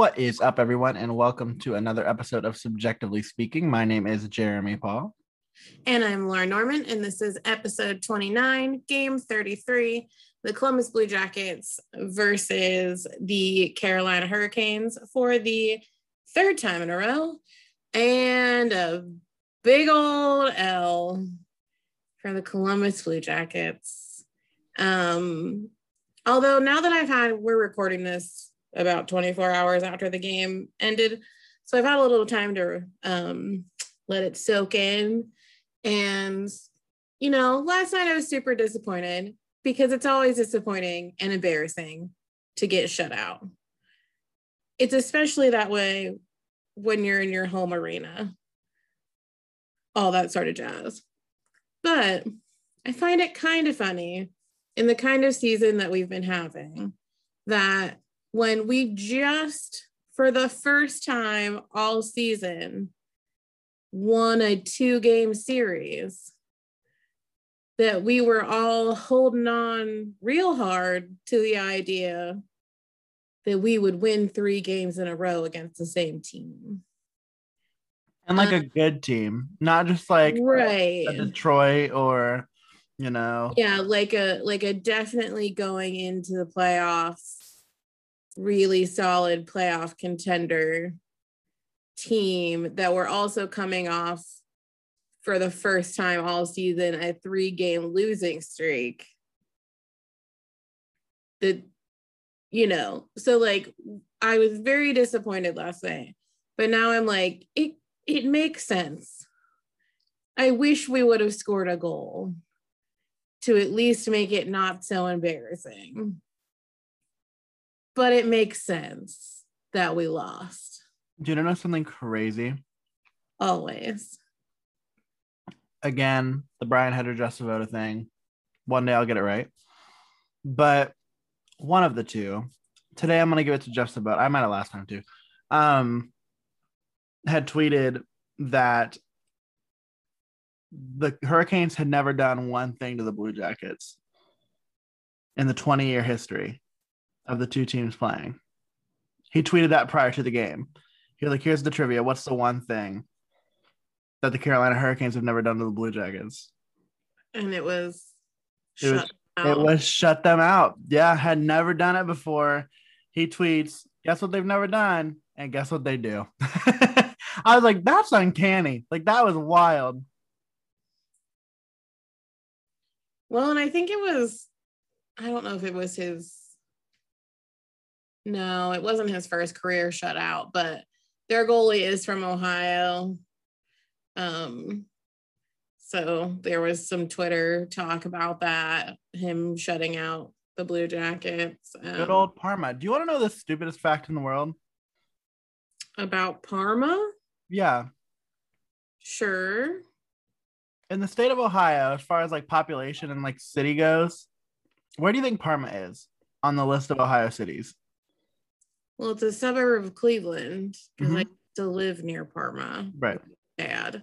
What is up, everyone, and welcome to another episode of CBJectively Speaking. My name is Jeremy Paul. And I'm Laura Norman, and this is episode 29, game 33, the Columbus Blue Jackets versus the Carolina Hurricanes for the third time in a row. And a big old L for the Columbus Blue Jackets. Um, although now that I've had, we're recording this about 24 hours after the game ended. So I've had a little time to um, let it soak in. And, you know, last night I was super disappointed because it's always disappointing and embarrassing to get shut out. It's especially that way when you're in your home arena, all that sort of jazz. But I find it kind of funny in the kind of season that we've been having that when we just, for the first time all season, won a two game series, that we were all holding on real hard to the idea that we would win three games in a row against the same team. And like a uh, good team, not just like right. Detroit or you know. Yeah, like a like a definitely going into the playoffs really solid playoff contender team that were also coming off for the first time all season a three game losing streak. The, you know, so like I was very disappointed last night, but now I'm like, it it makes sense. I wish we would have scored a goal to at least make it not so embarrassing but it makes sense that we lost. Do you know something crazy? Always. Again, the Brian Hedger Justin Voda thing. One day I'll get it right. But one of the two. Today I'm gonna give it to Justin Voda. I might have last time too. Um had tweeted that the Hurricanes had never done one thing to the Blue Jackets in the 20 year history of the two teams playing. He tweeted that prior to the game. He was like, here's the trivia. What's the one thing that the Carolina Hurricanes have never done to the Blue Jackets? And it was it was out. it was shut them out. Yeah, had never done it before. He tweets, guess what they've never done? And guess what they do? I was like, that's uncanny. Like that was wild. Well, and I think it was, I don't know if it was his no, it wasn't his first career shutout, but their goalie is from Ohio. Um, so there was some Twitter talk about that, him shutting out the Blue Jackets. Um, Good old Parma. Do you want to know the stupidest fact in the world? About Parma? Yeah. Sure. In the state of Ohio, as far as like population and like city goes, where do you think Parma is on the list of Ohio cities? Well, it's a suburb of Cleveland because mm-hmm. I to live near Parma. Right. Dad.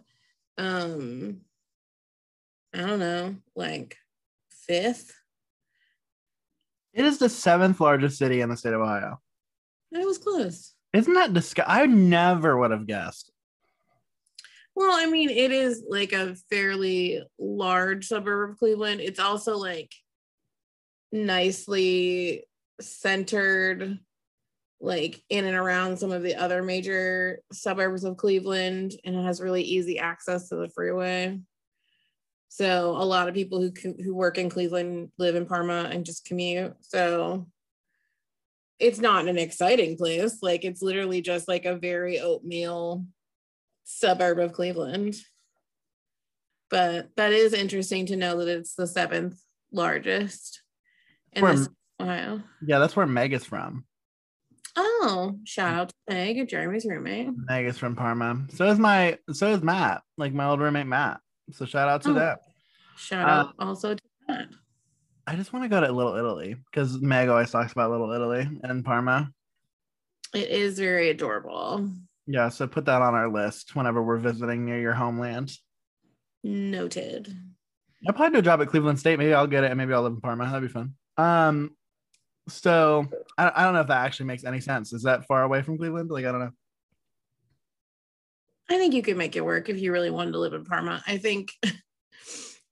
Um, I don't know, like fifth. It is the seventh largest city in the state of Ohio. It was close. Isn't that disgusting? I never would have guessed. Well, I mean, it is like a fairly large suburb of Cleveland. It's also like nicely centered like in and around some of the other major suburbs of Cleveland and it has really easy access to the freeway. So a lot of people who who work in Cleveland live in Parma and just commute. So it's not an exciting place. Like it's literally just like a very oatmeal suburb of Cleveland. But that is interesting to know that it's the seventh largest in Ohio. Yeah, that's where Meg is from. Oh, shout out to Meg, Jeremy's roommate. Meg is from Parma. So is my so is Matt, like my old roommate Matt. So shout out to oh, that. Shout uh, out also to that. I just want to go to Little Italy because Meg always talks about Little Italy and Parma. It is very adorable. Yeah, so put that on our list whenever we're visiting near your homeland. Noted. I applied to a job at Cleveland State. Maybe I'll get it and maybe I'll live in Parma. That'd be fun. Um, So I, I don't know if that actually makes any sense. Is that far away from Cleveland? Like I don't know. I think you could make it work if you really wanted to live in Parma. I think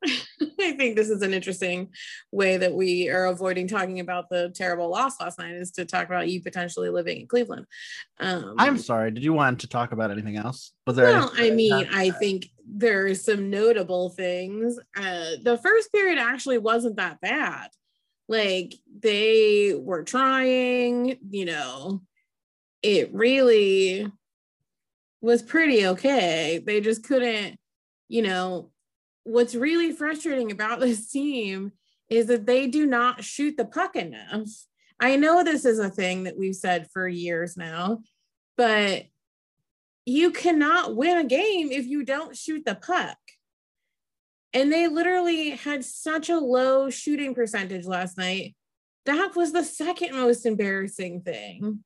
I think this is an interesting way that we are avoiding talking about the terrible loss last night is to talk about you potentially living in Cleveland. Um, I'm sorry. Did you want to talk about anything else? Was there? Well, I mean, I think there are some notable things. Uh, the first period actually wasn't that bad. Like they were trying, you know, it really was pretty okay. They just couldn't, you know, what's really frustrating about this team is that they do not shoot the puck enough. I know this is a thing that we've said for years now, but you cannot win a game if you don't shoot the puck. And they literally had such a low shooting percentage last night. That was the second most embarrassing thing.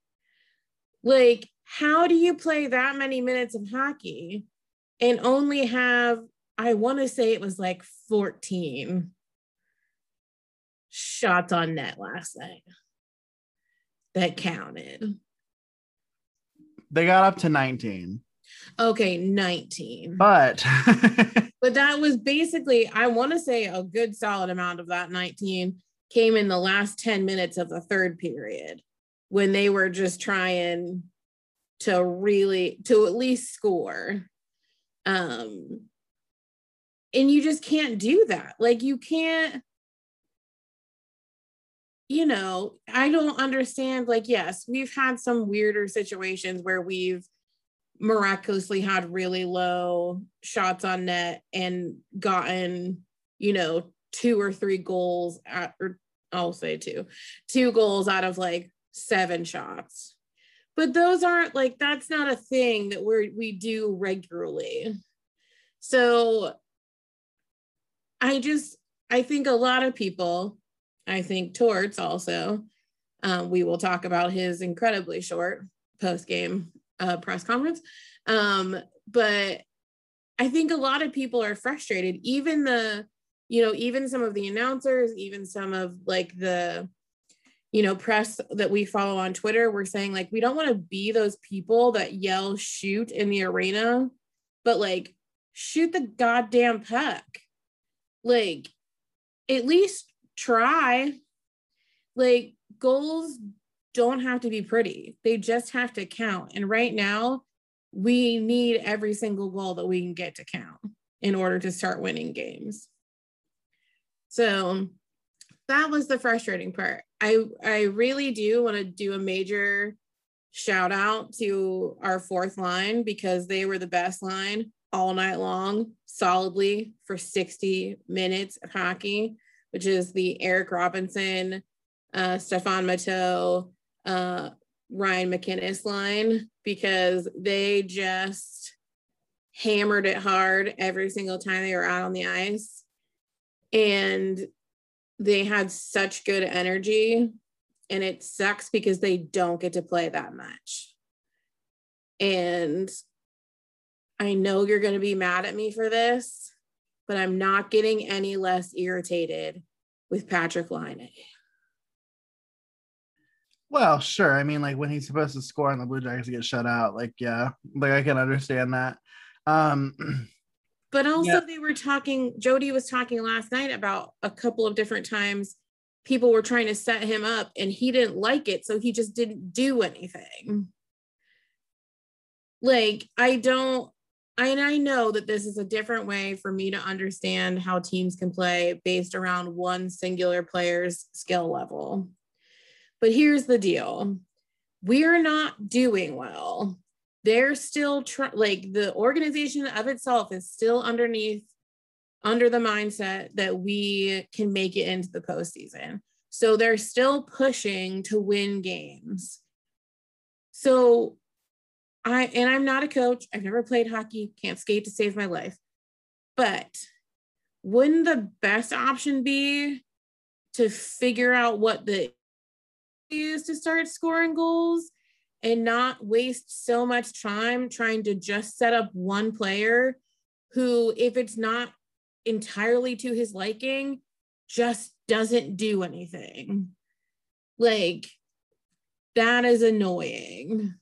Like, how do you play that many minutes of hockey and only have I want to say it was like 14 shots on net last night that counted. They got up to 19. Okay, 19. But but that was basically I want to say a good solid amount of that 19 came in the last 10 minutes of the third period when they were just trying to really to at least score. Um and you just can't do that like you can't you know i don't understand like yes we've had some weirder situations where we've miraculously had really low shots on net and gotten you know two or three goals at or i'll say two two goals out of like seven shots. But those aren't like that's not a thing that we're we do regularly. So I just, I think a lot of people, I think Torts also, um, we will talk about his incredibly short post game uh, press conference. Um, but I think a lot of people are frustrated, even the, you know, even some of the announcers, even some of like the, you know, press that we follow on Twitter, we're saying like, we don't want to be those people that yell shoot in the arena, but like shoot the goddamn puck. Like at least try. Like goals don't have to be pretty. They just have to count. And right now we need every single goal that we can get to count in order to start winning games. So that was the frustrating part. I i really do want to do a major shout out to our fourth line because they were the best line all night long solidly for 60 minutes of hockey, which is the Eric Robinson, uh, Stefan Matteau, uh, Ryan MacInnis line, because they just hammered it hard every single time they were out on the ice. And they had such good energy. And it sucks because they don't get to play that much. And I know you're going to be mad at me for this, but I'm not getting any less irritated with Patrick Laine. Well, sure. I mean, like when he's supposed to score and the Blue Jackets get shut out, like, yeah, like I can understand that. Um, but also, yeah. they were talking, Jody was talking last night about a couple of different times people were trying to set him up and he didn't like it. So he just didn't do anything. Like, I don't, and I know that this is a different way for me to understand how teams can play based around one singular player's skill level. But here's the deal we're not doing well. They're still tr- like the organization of itself is still underneath, under the mindset that we can make it into the postseason. So they're still pushing to win games. So I and I'm not a coach. I've never played hockey, can't skate to save my life. But wouldn't the best option be to figure out what the is to start scoring goals and not waste so much time trying to just set up one player who if it's not entirely to his liking just doesn't do anything Like that is annoying.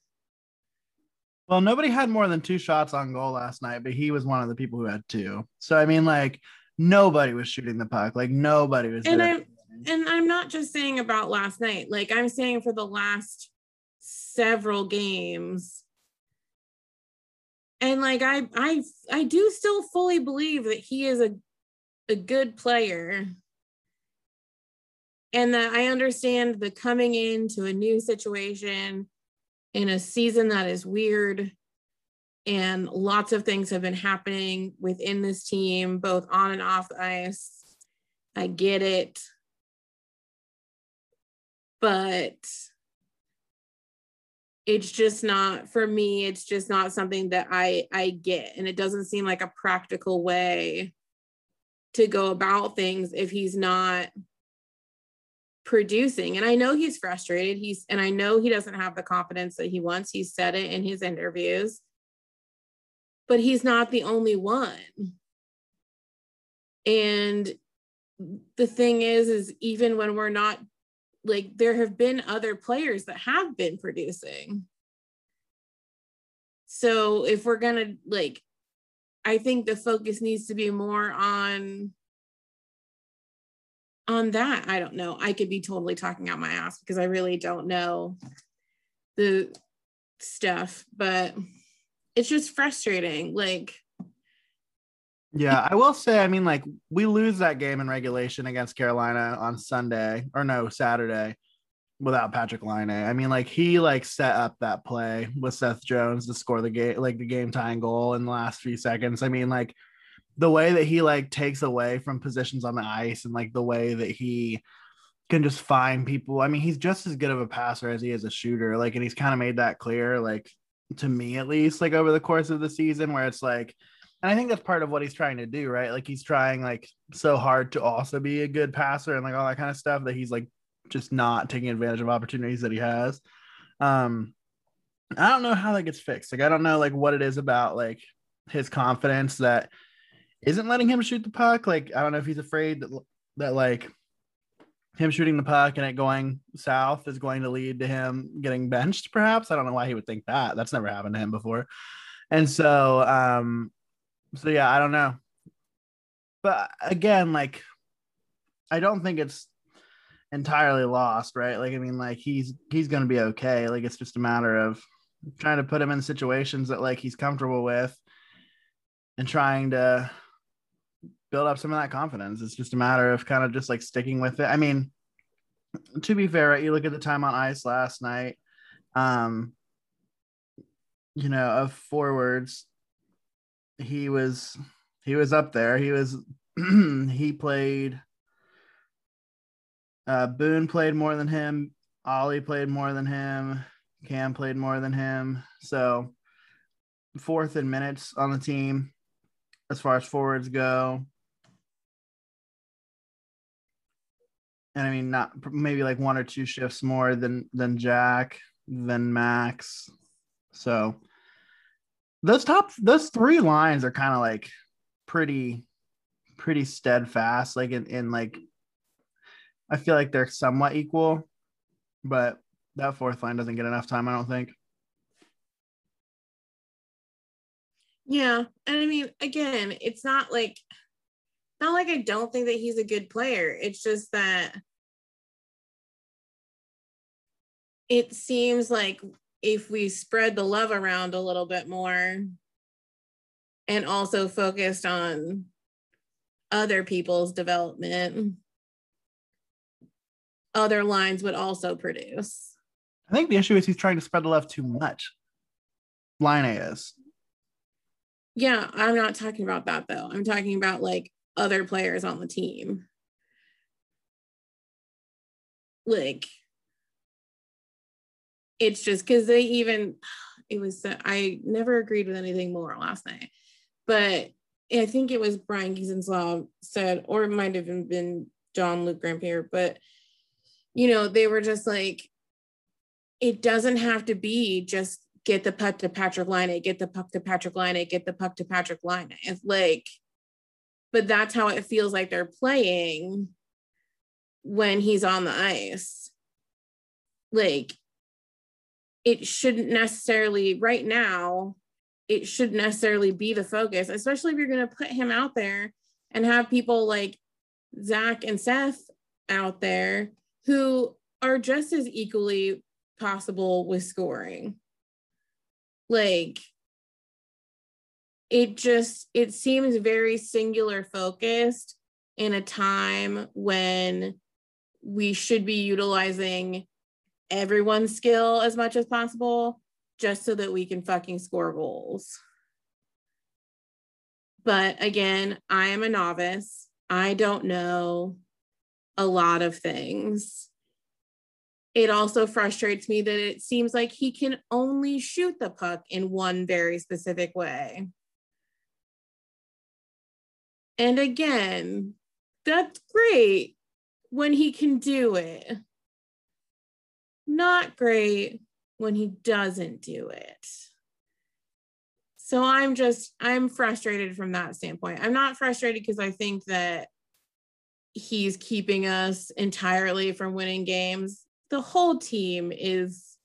Well, nobody had more than two shots on goal last night, but he was one of the people who had two. So I mean, like nobody was shooting the puck. Like nobody was. And I'm and I'm not just saying about last night. Like I'm saying for the last several games. And like I I I do still fully believe that he is a a good player. And that I understand the coming into a new situation in a season that is weird and lots of things have been happening within this team both on and off the ice i get it but it's just not for me it's just not something that i i get. And it doesn't seem like a practical way to go about things if he's not producing. And i know he's frustrated. He's and i know he doesn't have the confidence that he wants. He's said it in his interviews. But he's not the only one. And the thing is is even when we're not like there have been other players that have been producing so if we're gonna like i think the focus needs to be more on on that, I don't know. I could be totally talking out my ass because I really don't know the stuff, but it's just frustrating. Like, yeah, I will say, I mean, like, we lose that game in regulation against Carolina on Sunday or no, Saturday without Patrick Laine. I mean, like, he like set up that play with Seth Jones to score the game, like the game tying goal in the last few seconds. I mean, like, the way that he like takes away from positions on the ice and like the way that he can just find people. I mean, he's just as good of a passer as he is a shooter. Like, and he's kind of made that clear, like to me at least, like over the course of the season, where it's like, and I think that's part of what he's trying to do, right? Like he's trying like so hard to also be a good passer and like all that kind of stuff that he's like just not taking advantage of opportunities that he has. Um, I don't know how that gets fixed. Like, I don't know like what it is about like his confidence that isn't letting him shoot the puck. Like I don't know if he's afraid that that like him shooting the puck and it going south is going to lead to him getting benched. Perhaps I don't know why he would think that. That's never happened to him before. And so, um, so yeah, I don't know. But again, like I don't think it's entirely lost, right? Like I mean, like he's he's going to be okay. Like it's just a matter of trying to put him in situations that like he's comfortable with and trying to build up some of that confidence. It's just a matter of kind of just like sticking with it. I mean, to be fair, right, you look at the time on ice last night, um, you know, of forwards, he was he was up there. He was he played uh Boone played more than him, Ollie played more than him, Cam played more than him. So fourth in minutes on the team as far as forwards go. and I mean not maybe like one or two shifts more than than Jack than Max. So those top those three lines are kind of like pretty pretty steadfast like in, in like I feel like they're somewhat equal, but that fourth line doesn't get enough time, I don't think. Yeah. And I mean, again, it's not like not like I don't think that he's a good player. It's just that it seems like if we spread the love around a little bit more and also focused on other people's development, other lines would also produce. I think the issue is he's trying to spread the love too much. Laine is. Yeah, I'm not talking about that though. I'm talking about like other players on the team. Like it's just because they even it was I never agreed with anything more last night, but I think it was Brian Giesenschlag said, or it might have been Jean-Luc Grand-Pierre, but you know, they were just like, it doesn't have to be just get the puck to Patrick Laine, get the puck to Patrick Laine, get the puck to Patrick Laine. It's like, but that's how it feels like they're playing when he's on the ice like it shouldn't necessarily right now it shouldn't necessarily be the focus especially if you're going to put him out there and have people like zach and seth out there who are just as equally possible with scoring. Like it just it seems very singular focused in a time when we should be utilizing everyone's skill as much as possible just so that we can fucking score goals. But again, I am a novice. I don't know a lot of things. It also frustrates me that it seems like he can only shoot the puck in one very specific way. And again, that's great when he can do it. Not great when he doesn't do it. So I'm just, I'm frustrated from that standpoint. I'm not frustrated because I think that he's keeping us entirely from winning games. The whole team is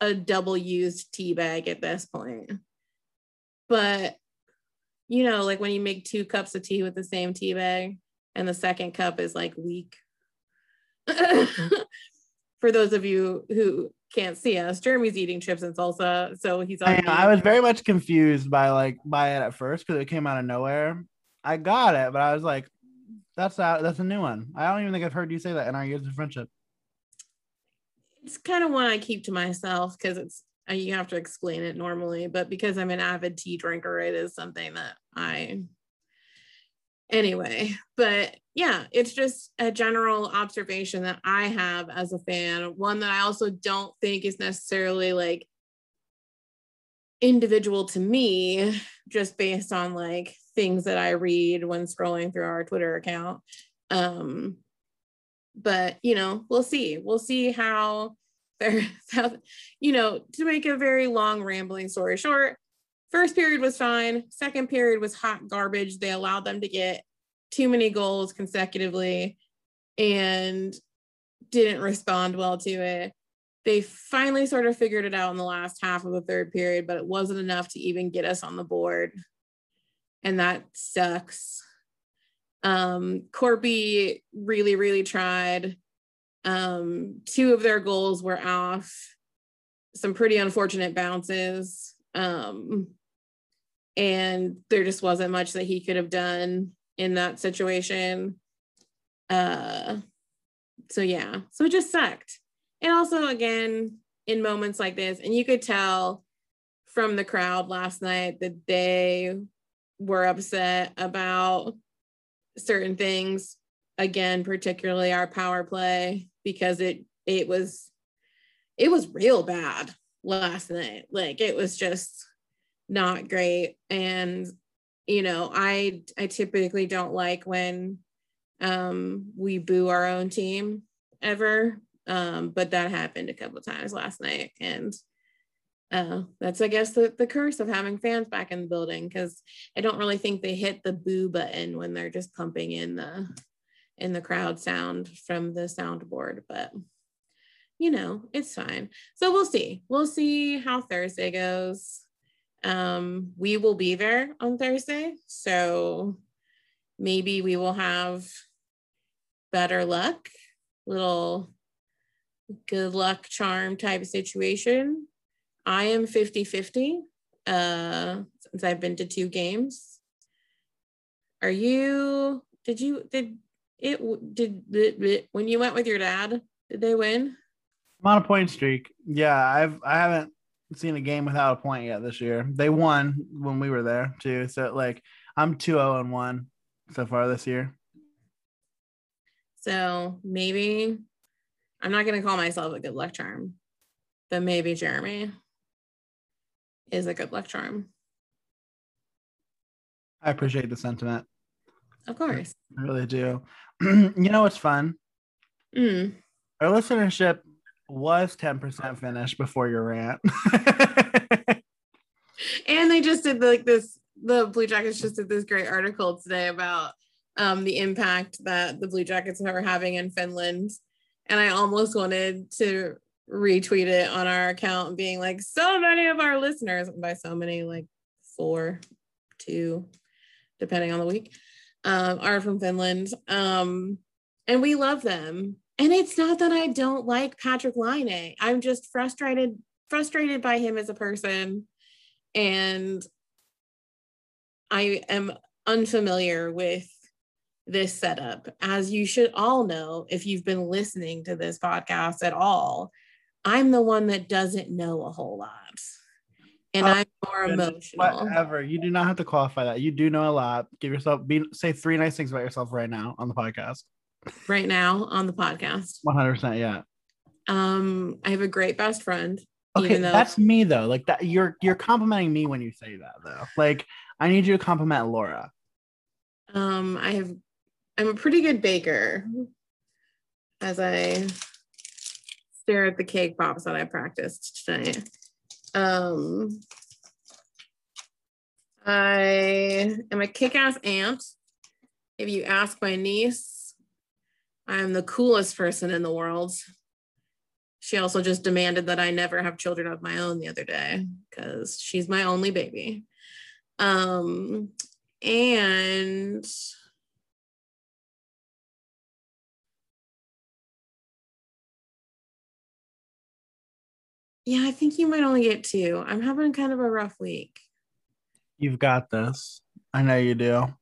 a double used tea bag at this point. But you know, like when you make two cups of tea with the same tea bag and the second cup is like weak. For those of you who can't see us, Jeremy's eating chips and salsa. So he's I, I was very much confused by like by it at first because it came out of nowhere. I got it, but I was like, that's out that's a new one. I don't even think I've heard you say that in our years of friendship. It's kind of one I keep to myself because it's uh, you have to explain it normally, but because I'm an avid tea drinker, it is something that I anyway, but yeah, it's just a general observation that I have as a fan, one that I also don't think is necessarily like individual to me, just based on like things that I read when scrolling through our Twitter account. Um, but you know, we'll see. We'll see how there you know to make a very long rambling story short first period was fine. Second period was hot garbage. They allowed them to get too many goals consecutively and didn't respond well to it. They finally sort of figured it out in the last half of the third period but it wasn't enough to even get us on the board. And that sucks. Um Korpi really really tried. Um, two of their goals were off. Some pretty unfortunate bounces. Um, and there just wasn't much that he could have done in that situation. Uh, so yeah, so it just sucked. And also, again, in moments like this, and you could tell from the crowd last night that they were upset about certain things. Again, particularly our power play because it it was it was real bad last night. Like it was just not great. And you know, I I typically don't like when um we boo our own team ever. Um, but that happened a couple times last night. And uh, that's I guess the, the curse of having fans back in the building because I don't really think they hit the boo button when they're just pumping in the in the crowd sound from the soundboard, but you know, it's fine. So we'll see. We'll see how Thursday goes. Um, we will be there on Thursday. So maybe we will have better luck, little good luck charm type situation. I am 50 50 uh, since I've been to two games. Are you, did you, did it did when you went with your dad did they win i'm on a point streak yeah i've i haven't seen a game without a point yet this year. They won when we were there too. So like i'm 2-0 and 1 so far this year. So maybe i'm not going to call myself a good luck charm but maybe jeremy is a good luck charm. I appreciate the sentiment. Of course. I really do. You know what's fun? Mm. Our listenership was 10% finished before your rant. and they just did like this, the Blue Jackets just did this great article today about um, the impact that the Blue Jackets are having in Finland And I almost wanted to retweet it on our account, being like, so many of our listeners, by so many, like four, two, depending on the week, um, are from Finland. Um, and we love them. And it's not that I don't like Patrick Laine. I'm just frustrated, frustrated by him as a person. And I am unfamiliar with this setup. As you should all know, if you've been listening to this podcast at all, I'm the one that doesn't know a whole lot. And oh, I'm more emotional. Whatever. You do not have to qualify that. You do know a lot. Give yourself be say three nice things about yourself right now on the podcast. Right now on the podcast. 100% yeah. Um I have a great best friend. Okay, though- that's me though. Like that you're you're complimenting me when you say that though. Like I need you to compliment Laura. Um I have I'm a pretty good baker as I stare at the cake pops that I practiced tonight. Um, I am a kick ass aunt. If you ask my niece, I'm the coolest person in the world. She also just demanded that I never have children of my own the other day because she's my only baby. Um, and Yeah, I think you might only get two. I'm having kind of a rough week. You've got this. I know you do.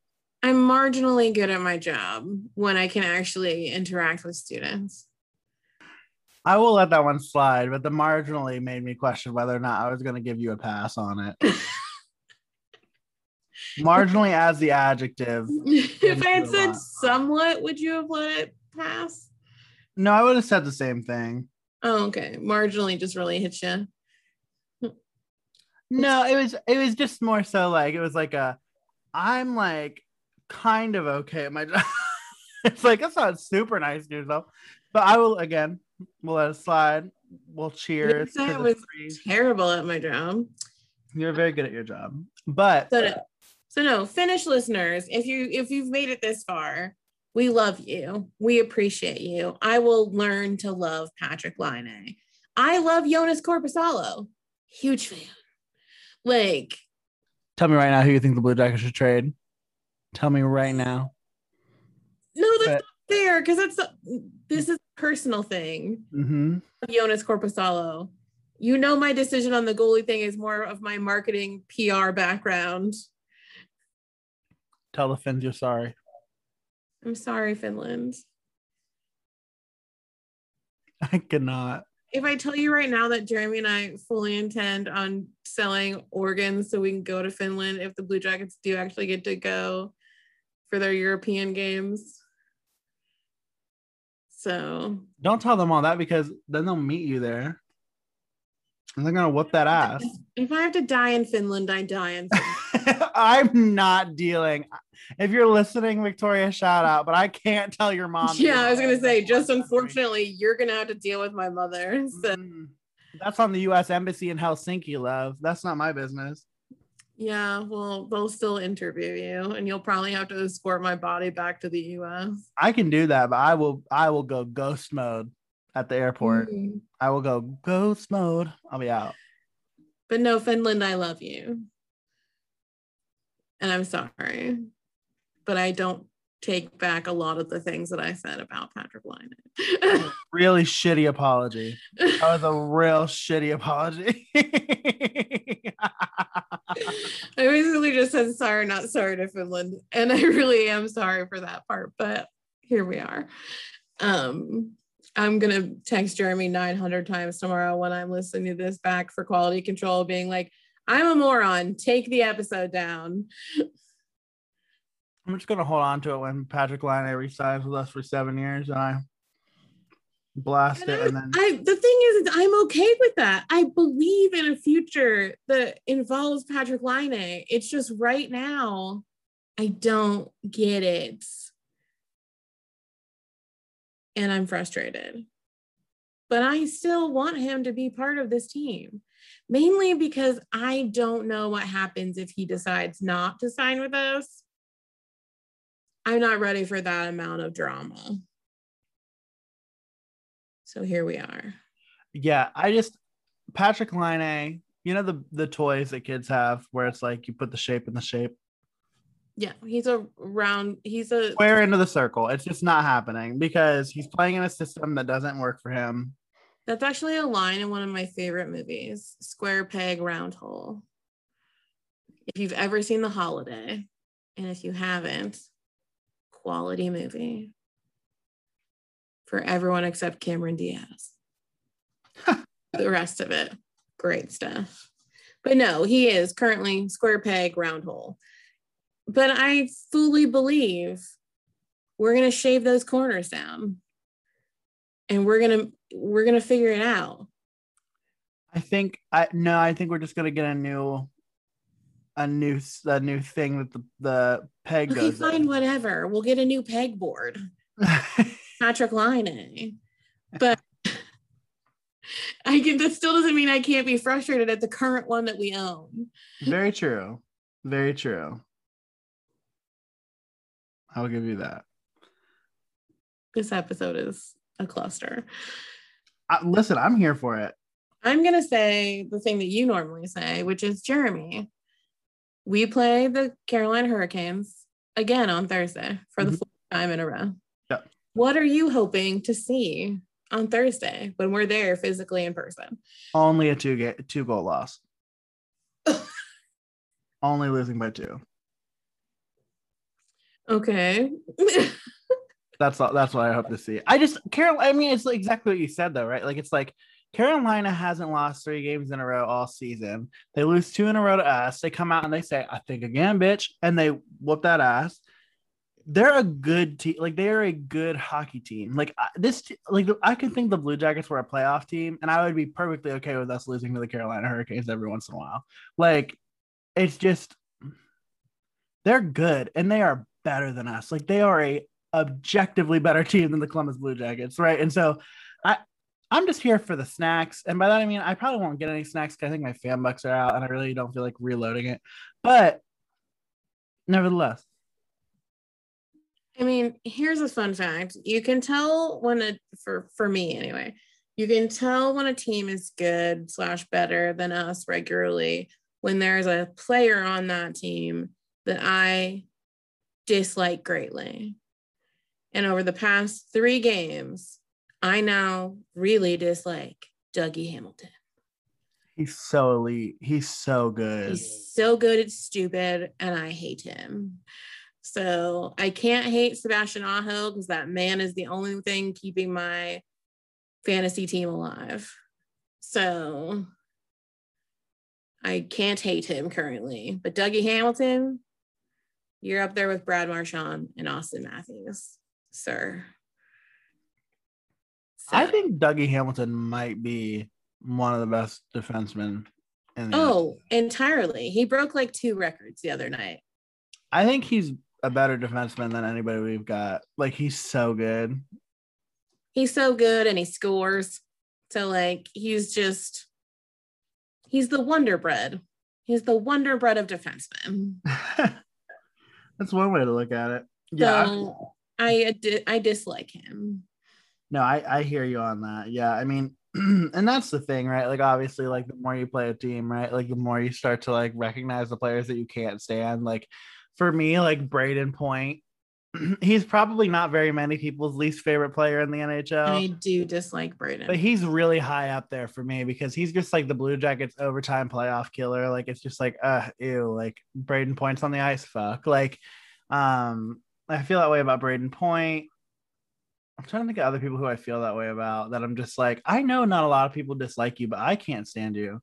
I'm marginally good at my job when I can actually interact with students. I will let that one slide, but the marginally made me question whether or not I was going to give you a pass on it. marginally as the adjective. if I had said somewhat, would you have let it pass? No, I would have said the same thing. Oh, okay. Marginally just really hit you. No, it was it was just more so like it was like a I'm like kind of okay at my job. it's like that's not super nice to yourself. But I will again, we'll let it slide. We'll cheers. I was terrible at my job. You're very good at your job. But so no, so no, Finnish listeners, if you if you've made it this far, we love you. We appreciate you. I will learn to love Patrick Laine. I love Joonas Korpisalo. Huge fan. Like, tell me right now who you think the Blue Jackets should trade. Tell me right now. No, that's but, not fair because that's a, this is a personal thing. Mm-hmm. Joonas Korpisalo. You know, my decision on the goalie thing is more of my marketing PR background. Tell the Finns you're sorry. I'm sorry, Finland. I cannot. If I tell you right now that Jeremy and I fully intend on selling organs so we can go to Finland if the Blue Jackets do actually get to go for their European games. So don't tell them all that because then they'll meet you there. And they're gonna whoop that ass. If I have to die in Finland, I die in Finland. I'm not dealing. If you're listening, Victoria, shout out. But I can't tell your mom. Yeah, I was gonna say, just unfortunately, you're gonna have to deal with my mother. So. Mm, that's on the U.S. Embassy in Helsinki, love. That's not my business. Yeah, well, they'll still interview you, and you'll probably have to escort my body back to the U.S. I can do that, but I will. I will go ghost mode at the airport. Mm. I will go ghost mode. I'll be out. But no, Finland, I love you. And I'm sorry. But I don't take back a lot of the things that I said about Patrick Laine. really shitty apology. That was a real shitty apology. I basically just said sorry, not sorry to Finland. And I really am sorry for that part, but here we are. Um, I'm gonna text Jeremy 900 times tomorrow when I'm listening to this back for quality control, being like, "I'm a moron. Take the episode down." I'm just gonna hold on to it when Patrick Laine resigns with us for seven years, and I blast and it. I, and then I, the thing is, I'm okay with that. I believe in a future that involves Patrick Laine. It's just right now, I don't get it and I'm frustrated. But I still want him to be part of this team, mainly because I don't know what happens if he decides not to sign with us. I'm not ready for that amount of drama. So here we are. Yeah, I just Patrick Laine, you know the the toys that kids have where it's like you put the shape in the shape. Yeah, he's a round. He's a square into the circle. It's just not happening because he's playing in a system that doesn't work for him. That's actually a line in one of my favorite movies, Square Peg Round Hole. If you've ever seen The Holiday, and if you haven't, quality movie for everyone except Cameron Diaz. the rest of it, great stuff. But no, he is currently square peg, round hole. But I fully believe we're going to shave those corners down and we're going to we're going to figure it out. I think I no, I think we're just going to get a new a new a new thing that the the peg okay, goes. fine, in. whatever. We'll get a new pegboard. Patrick Laine, but I can. That still doesn't mean I can't be frustrated at the current one that we own. Very true. Very true. I'll give you that. This episode is a cluster. Uh, listen, I'm here for it. I'm going to say the thing that you normally say, which is Jeremy. We play the Carolina Hurricanes again on Thursday for mm-hmm. the fourth time in a row. Yeah. What are you hoping to see on Thursday when we're there physically in person? Only a two get two goal loss. Only losing by two. Okay. that's all, that's what I hope to see. I just Carol. I mean, it's exactly what you said though, right? Like it's like Carolina hasn't lost three games in a row all season. They lose two in a row to us. They come out and they say, "I think again, bitch," and they whoop that ass. They're a good team. Like they are a good hockey team. Like this, like I could think the Blue Jackets were a playoff team, and I would be perfectly okay with us losing to the Carolina Hurricanes every once in a while. Like it's just they're good and they are better than us. Like they are a objectively better team than the Columbus Blue Jackets, right? And so I I'm just here for the snacks. And by that I mean I probably won't get any snacks because I think my fan bucks are out and I really don't feel like reloading it. But nevertheless. I mean, here's a fun fact. You can tell when a for for me anyway, you can tell when a team is good slash better than us regularly when there's a player on that team that I dislike greatly. And over the past three games, I now really dislike Dougie Hamilton. He's so elite. He's so good. He's so good at stupid, and I hate him. So I can't hate Sebastian Aho because that man is the only thing keeping my fantasy team alive. So I can't hate him currently. But Dougie Hamilton, you're up there with Brad Marchand and Auston Matthews, sir. I think Dougie Hamilton might be one of the best defensemen. oh, entirely. He broke like two records the other night. I think he's a better defenseman than anybody we've got. Like he's so good. He's so good and he scores. So like he's just he's the wonder bread. He's the wonder bread of defensemen. That's one way to look at it. Yeah. So I I dislike him. No, I I hear you on that. Yeah, I mean, and that's the thing, right? Like obviously, like the more you play a team, right? Like the more you start to like recognize the players that you can't stand. Like for me, like Brayden Point, he's probably not very many people's least favorite player in the NHL. I do dislike Brayden, but he's really high up there for me because he's just like the Blue Jackets overtime playoff killer. Like it's just like, uh, ew, like Brayden Point's on the ice, fuck. Like, um, I feel that way about Brayden Point. I'm trying to think of other people who I feel that way about. That I'm just like, I know not a lot of people dislike you, but I can't stand you.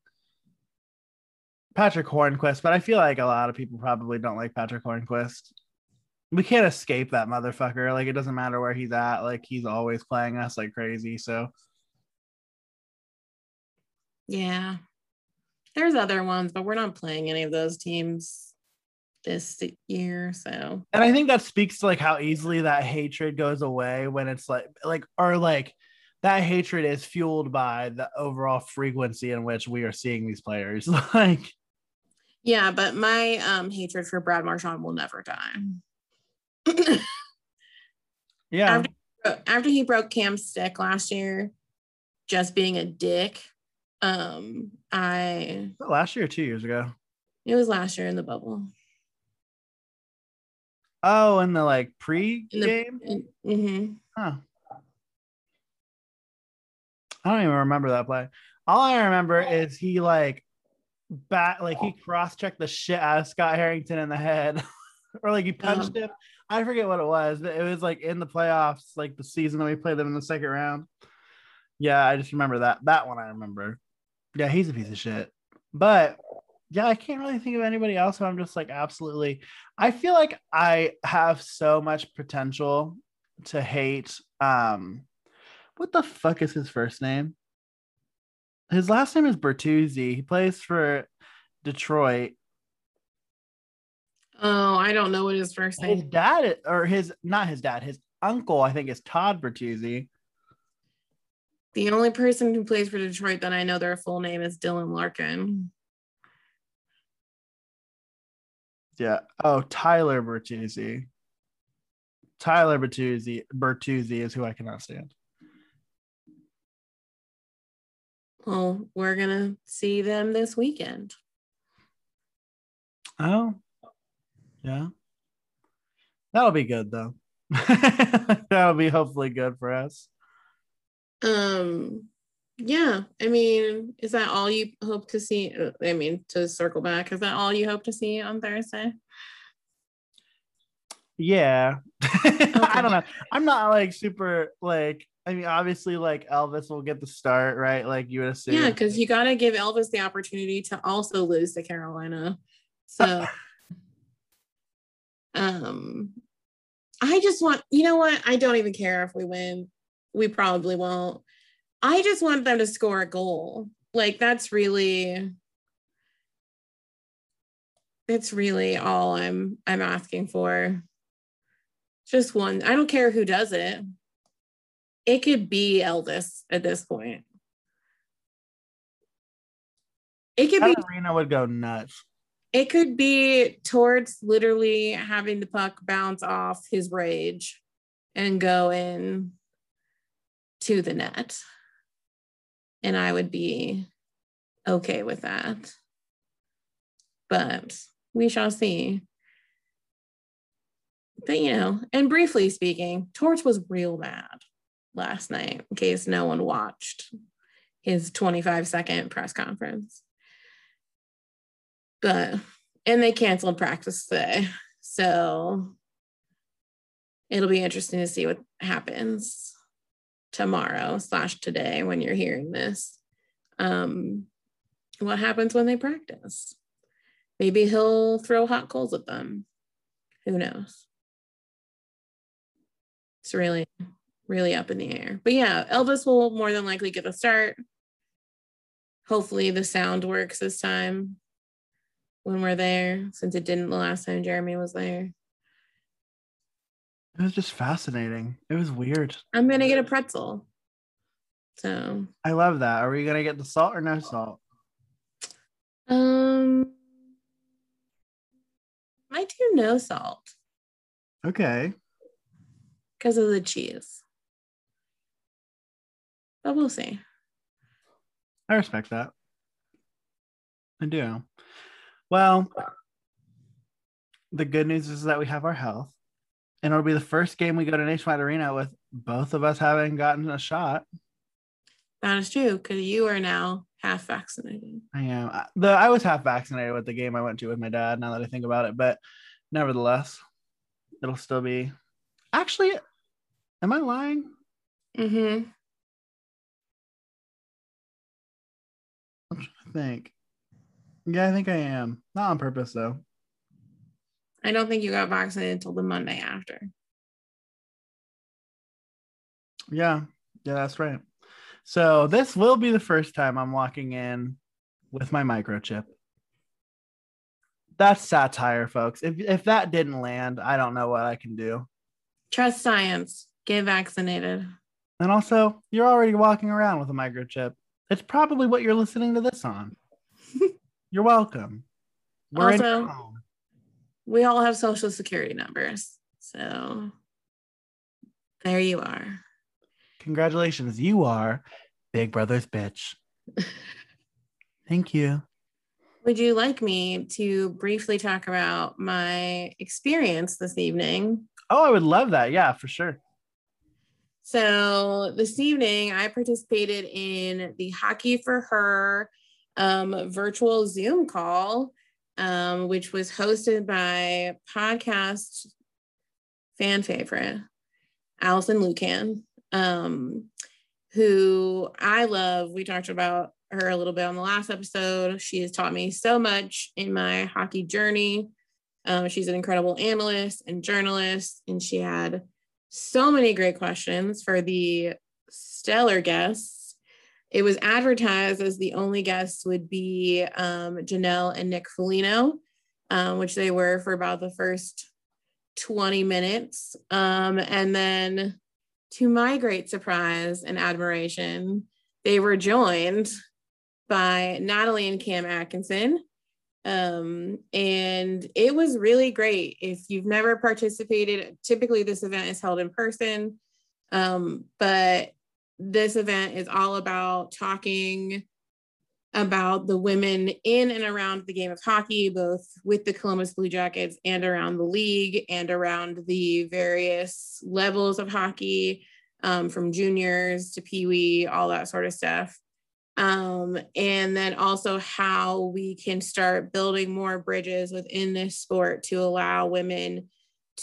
Patric Hornqvist, but I feel like a lot of people probably don't like Patric Hornqvist. we can't escape that motherfucker. Like it doesn't matter where he's at. Like he's always playing us like crazy. So yeah, there's other ones, but we're not playing any of those teams this year. So and I think that speaks to like how easily that hatred goes away when it's like like or like that hatred is fueled by the overall frequency in which we are seeing these players. like yeah, but my um hatred for Brad Marchand will never die yeah. After, after, he broke Cam's stick last year, just being a dick. Um, I last year, or two years ago. It was last year in the bubble. Oh, in the like pre game. Mm-hmm. Huh. I don't even remember that play. All I remember is he like bat like he cross checked the shit out of Scott Harrington in the head, or like he punched him. I forget what it was, but it was like in the playoffs, like the season that we played them in the second round. Yeah, I just remember that. That one I remember. Yeah, he's a piece of shit. But yeah, I can't really think of anybody else who I'm just like absolutely. I feel like I have so much potential to hate. Um, what the fuck is his first name? His last name is Bertuzzi. He plays for Detroit. Oh, I don't know what his first name. His dad, or his not his dad, his uncle, I think is Todd Bertuzzi. The only person who plays for Detroit that I know their full name is Dylan Larkin. Yeah. Oh, Tyler Bertuzzi. Tyler Bertuzzi. Bertuzzi is who I cannot stand. Well, we're gonna see them this weekend. Oh, yeah. That'll be good though. That'll be hopefully good for us. Um, yeah. I mean, is that all you hope to see? I mean, to circle back, is that all you hope to see on Thursday? Yeah. Okay. I don't know. I'm not like super like I mean, obviously, like Elvis will get the start, right? Like you would assume. Yeah, because you got to give Elvis the opportunity to also lose to Carolina. So, um, I just want, you know what? I don't even care if we win. We probably won't. I just want them to score a goal. Like that's really, it's really all I'm I'm asking for. Just one. I don't care who does it it could be Elvis at this point. It could be Arena would go nuts. It could be Torts literally having the puck bounce off his rage and go in to the net. And I would be okay with that. But we shall see. But you know, and briefly speaking, Torts was real mad last night in case no one watched his 25 second press conference. But and they canceled practice today. So it'll be interesting to see what happens tomorrow slash today when you're hearing this. Um, what happens when they practice? Maybe he'll throw hot coals at them. Who knows? It's really really up in the air. But yeah, Elvis will more than likely get a start. Hopefully the sound works this time when we're there, since it didn't the last time Jeremy was there. It was just fascinating. It was weird. I'm gonna get a pretzel. So I love that. Are we gonna get the salt or no salt? Um I do no salt. Okay. Because of the cheese but we'll see. I respect that. I do. Well, the good news is that we have our health, and it'll be the first game we go to Nationwide Arena with both of us having gotten a shot. That is true because you are now half vaccinated. I am. The I was half vaccinated with the game I went to with my dad. Now that I think about it, but nevertheless, it'll still be. Actually, am I lying? Mm-hmm. I'm trying to think. Yeah, I think I am. Not on purpose though. I don't think you got vaccinated until the Monday after. Yeah, yeah, that's right. So this will be the first time I'm walking in with my microchip. That's satire, folks. If if that didn't land, I don't know what I can do. Trust science. Get vaccinated. And also, you're already walking around with a microchip. It's probably what you're listening to this on. you're welcome. We're also, we all have social security numbers. So there you are. Congratulations. You are Big brother's bitch. Thank you. Would you like me to briefly talk about my experience this evening? Oh, I would love that. Yeah, for sure. So this evening, I participated in the Hockey for Her um, virtual Zoom call, um, which was hosted by podcast fan favorite Alison Lukan, um, who I love. We talked about her a little bit on the last episode. She has taught me so much in my hockey journey. Um, she's an incredible analyst and journalist, and she had so many great questions for the stellar guests. It was advertised as the only guests would be um, Janelle and Nick Foligno, um, which they were for about the first 20 minutes. Um, and then, to my great surprise and admiration, they were joined by Natalie and Cam Atkinson. Um, and it was really great. If you've never participated, typically this event is held in person, um, but this event is all about talking about the women in and around the game of hockey, both with the Columbus Blue Jackets and around the league and around the various levels of hockey, um, from juniors to pee wee, all that sort of stuff. Um, and then also how we can start building more bridges within this sport to allow women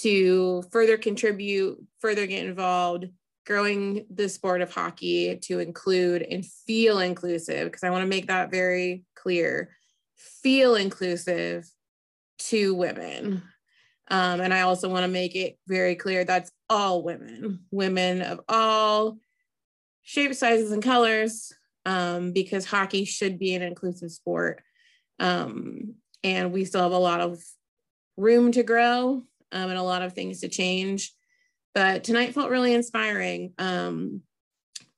to further contribute, further get involved, growing the sport of hockey to include and feel inclusive, because I want to make that very clear feel inclusive to women. Um, and I also want to make it very clear that's all women, women of all shapes, sizes, and colors, um, because hockey should be an inclusive sport. Um, and we still have a lot of room to grow um, and a lot of things to change. But tonight felt really inspiring. Um,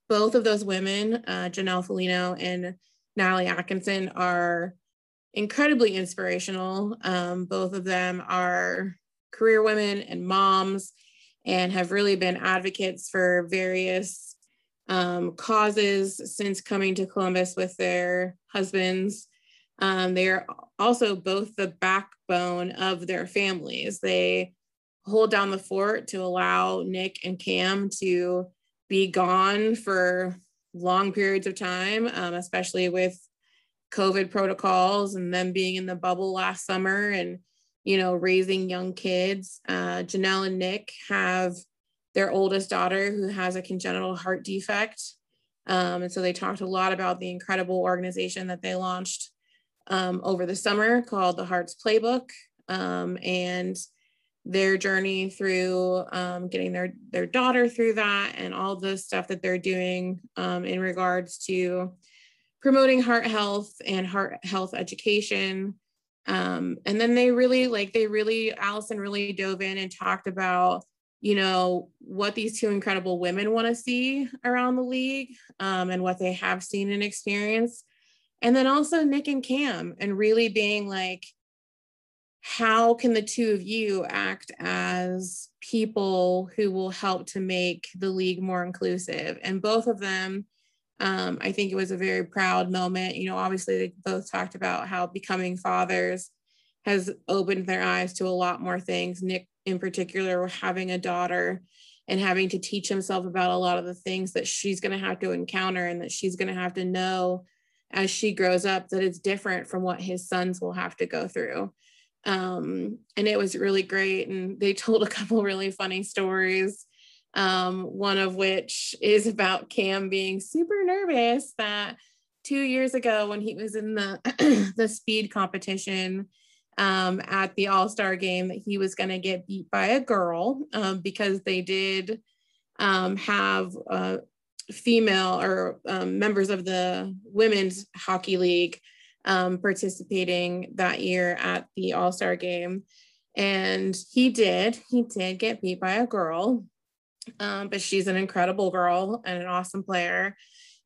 both of those women, uh, Janelle Foligno and Natalie Atkinson, are incredibly inspirational. Um, both of them are career women and moms and have really been advocates for various um, causes since coming to Columbus with their husbands. Um, they are also both the backbone of their families. They hold down the fort to allow Nick and Cam to be gone for long periods of time, um, especially with COVID protocols and them being in the bubble last summer and, you know, raising young kids. Uh, Janelle and Nick have their oldest daughter who has a congenital heart defect. Um, and so they talked a lot about the incredible organization that they launched um, over the summer called the Hearts Playbook um, and their journey through um, getting their, their daughter through that and all the stuff that they're doing um, in regards to promoting heart health and heart health education. Um, and then they really like, they really, Alison really dove in and talked about you know what these two incredible women want to see around the league um, and what they have seen and experienced and then also nick and cam and really being like how can the two of you act as people who will help to make the league more inclusive? And both of them um, i think it was a very proud moment. You know obviously they both talked about how becoming fathers has opened their eyes to a lot more things. Nick in particular having a daughter and having to teach himself about a lot of the things that she's going to have to encounter and that she's going to have to know as she grows up that it's different from what his sons will have to go through um, and it was really great and they told a couple really funny stories um, one of which is about cam being super nervous that two years ago when he was in the the speed competition um, at the All Star game that he was going to get beat by a girl um, because they did um, have uh, female or um, members of the Women's Hockey League um, participating that year at the All Star game. And he did, he did get beat by a girl, um, but she's an incredible girl and an awesome player.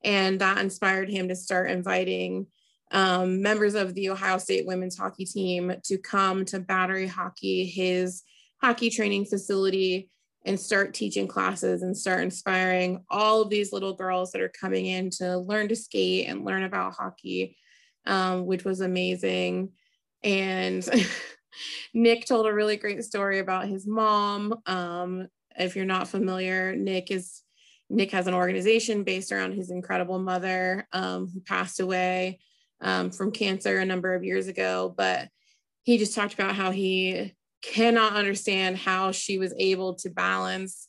And that inspired him to start inviting um, members of the Ohio State women's hockey team to come to Battery Hockey, his hockey training facility, and start teaching classes and start inspiring all of these little girls that are coming in to learn to skate and learn about hockey, um, which was amazing. And Nick told a really great story about his mom. Um, if you're not familiar, Nick is Nick has an organization based around his incredible mother um, who passed away um, from cancer a number of years ago. But he just talked about how he cannot understand how she was able to balance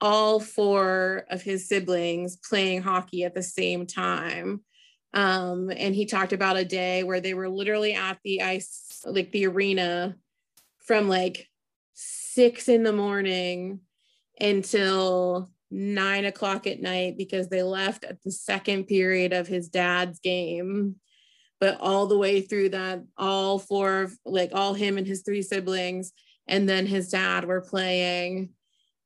all four of his siblings playing hockey at the same time. Um, and he talked about a day where they were literally at the ice, like the arena, from like six in the morning until nine o'clock at night because they left at the second period of his dad's game but all the way through that, all four, like all him and his three siblings, and then his dad were playing.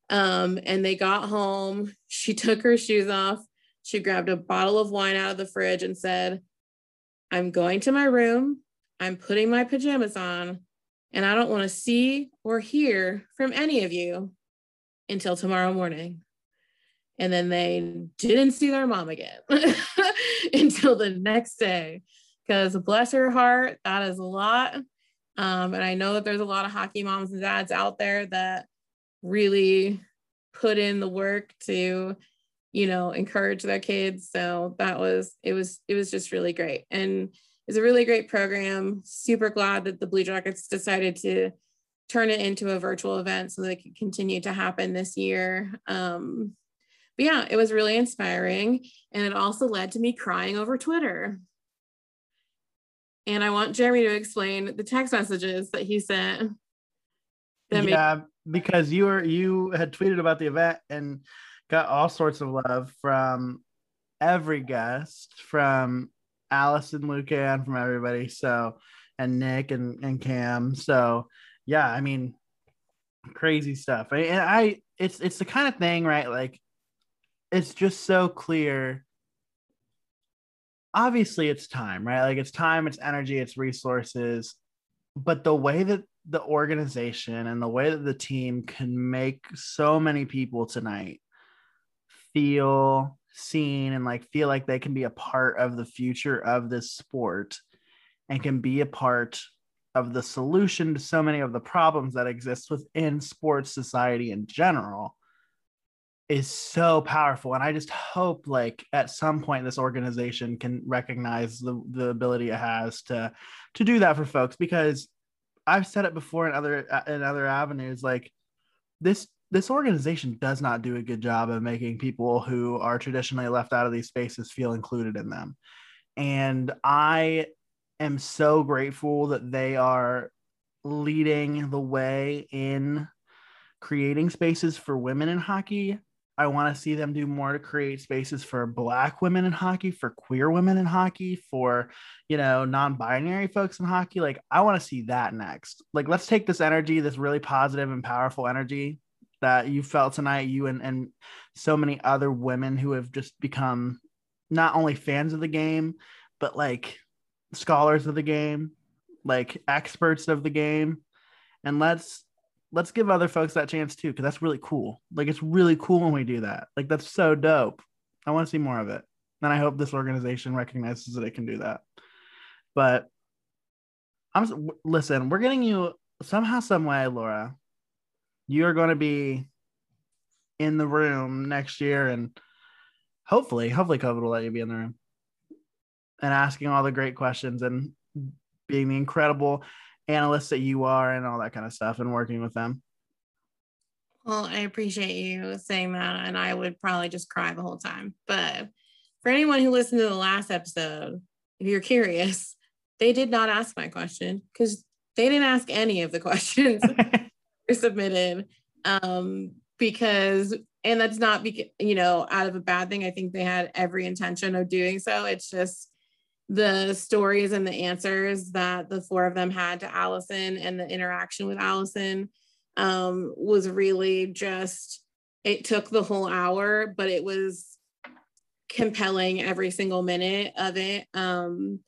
Um, and they got home. She took her shoes off. She grabbed a bottle of wine out of the fridge and said, I'm going to my room. I'm putting my pajamas on, and I don't want to see or hear from any of you until tomorrow morning. And then they didn't see their mom again until the next day because bless her heart, that is a lot. Um, and I know that there's a lot of hockey moms and dads out there that really put in the work to, you know, encourage their kids. So that was it was it was just really great. And it's a really great program. Super glad that the Blue Jackets decided to turn it into a virtual event so that it could continue to happen this year. Um, but yeah, it was really inspiring. And it also led to me crying over Twitter and I want Jeremy to explain the text messages that he sent. That yeah, made- because you were you had tweeted about the event and got all sorts of love from every guest, from Alison, Lukan, from everybody. So, and Nick and and Cam. So, yeah, I mean, crazy stuff. And I, it's it's the kind of thing, right? Like, it's just so clear obviously it's time, right? Like it's time, it's energy, it's resources. But the way that the organization and the way that the team can make so many people tonight feel seen and like feel like they can be a part of the future of this sport and can be a part of the solution to so many of the problems that exist within sports society in general is so powerful. And i just hope like at some point this organization can recognize the, the ability it has to to do that for folks because i've said it before in other uh, in other avenues like this this organization does not do a good job of making people who are traditionally left out of these spaces feel included in them and i am so grateful that they are leading the way in creating spaces for women in hockey I want to see them do more to create spaces for black women in hockey, for queer women in hockey, for, you know, non-binary folks in hockey. Like I want to see that next. Like let's take this energy, this really positive and powerful energy that you felt tonight, you and and so many other women who have just become not only fans of the game, but like scholars of the game, like experts of the game. And let's let's give other folks that chance too because that's really cool. Like it's really cool when we do that. Like that's so dope. I want to see more of it. And i hope this organization recognizes that it can do that. But i'm listen we're getting you somehow some way laura you're going to be in the room next year and hopefully hopefully covid will let you be in the room and asking all the great questions and being the incredible analyst that you are and all that kind of stuff and working with them. Well, I appreciate you saying that. And I would probably just cry the whole time. But for anyone who listened to the last episode, if you're curious, they did not ask my question because they didn't ask any of the questions submitted. Um, because, and that's not because, you know, out of a bad thing. I think they had every intention of doing so. It's just the stories and the answers that the four of them had to Alison and the interaction with Alison um, was really just, it took the whole hour, but it was compelling every single minute of it. Um,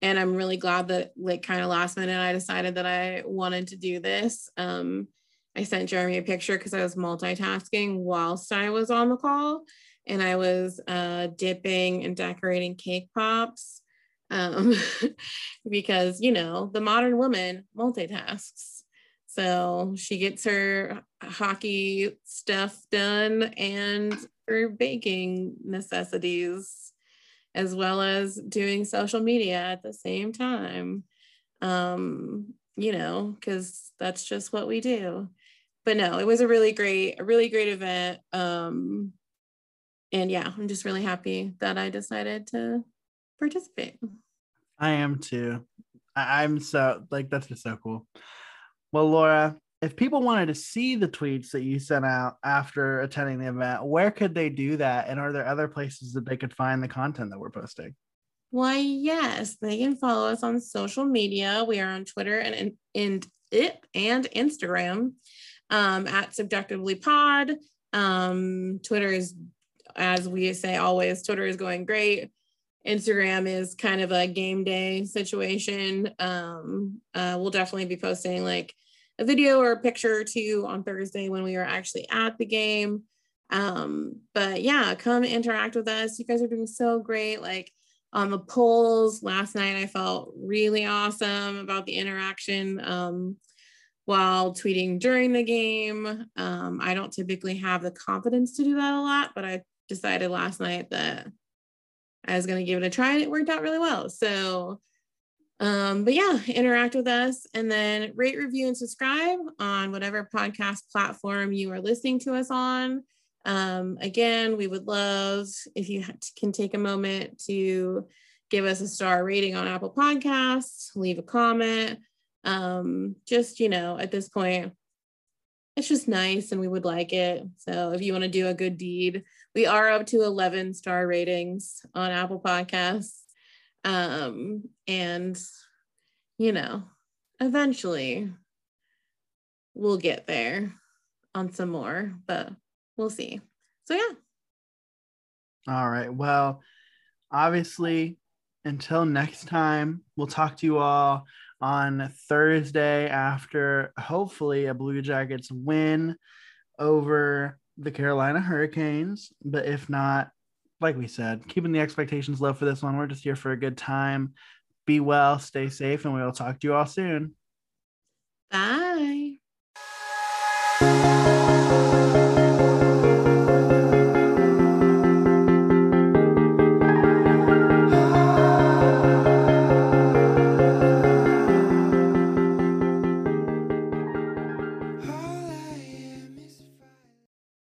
and I'm really glad that, like, kind of last minute, I decided that I wanted to do this. Um, I sent Jeremy a picture because I was multitasking whilst I was on the call and I was uh, dipping and decorating cake pops um, because, you know, the modern woman multitasks. So she gets her hockey stuff done and her baking necessities, as well as doing social media at the same time. Um, you know, because that's just what we do. But no, it was a really great, a really great event. Um, and yeah, I'm just really happy that I decided to participate. I am too. I- I'm so like that's just so cool. Well, Laura, if people wanted to see the tweets that you sent out after attending the event, where could they do that? And are there other places that they could find the content that we're posting? Why, yes, they can follow us on social media. We are on Twitter and and and, and Instagram um, at CBJectively Pod. Um, Twitter is, as we say always, Twitter is going great. Instagram is kind of a game day situation. Um, uh, we'll definitely be posting like a video or a picture or two on Thursday when we are actually at the game. Um, but yeah, come interact with us. You guys are doing so great. Like on the polls last night, I felt really awesome about the interaction. Um, while tweeting during the game. Um, I don't typically have the confidence to do that a lot, but I decided last night that I was going to give it a try and it worked out really well. So, um, but yeah, interact with us and then rate, review, and subscribe on whatever podcast platform you are listening to us on. Um, again, we would love if you can take a moment to give us a star rating on Apple Podcasts, leave a comment um just you know at this point it's just nice and we would like it. So if you want to do a good deed we are up to 11 star ratings on apple podcasts. Um and you know eventually we'll get there on some more but we'll see. So yeah. All right. Well obviously until next time we'll talk to you all on Thursday after hopefully a Blue Jackets win over the Carolina Hurricanes. But if not, like we said, keeping the expectations low for this one. We're just here for a good time. Be well, stay safe, and we will talk to you all soon. Bye.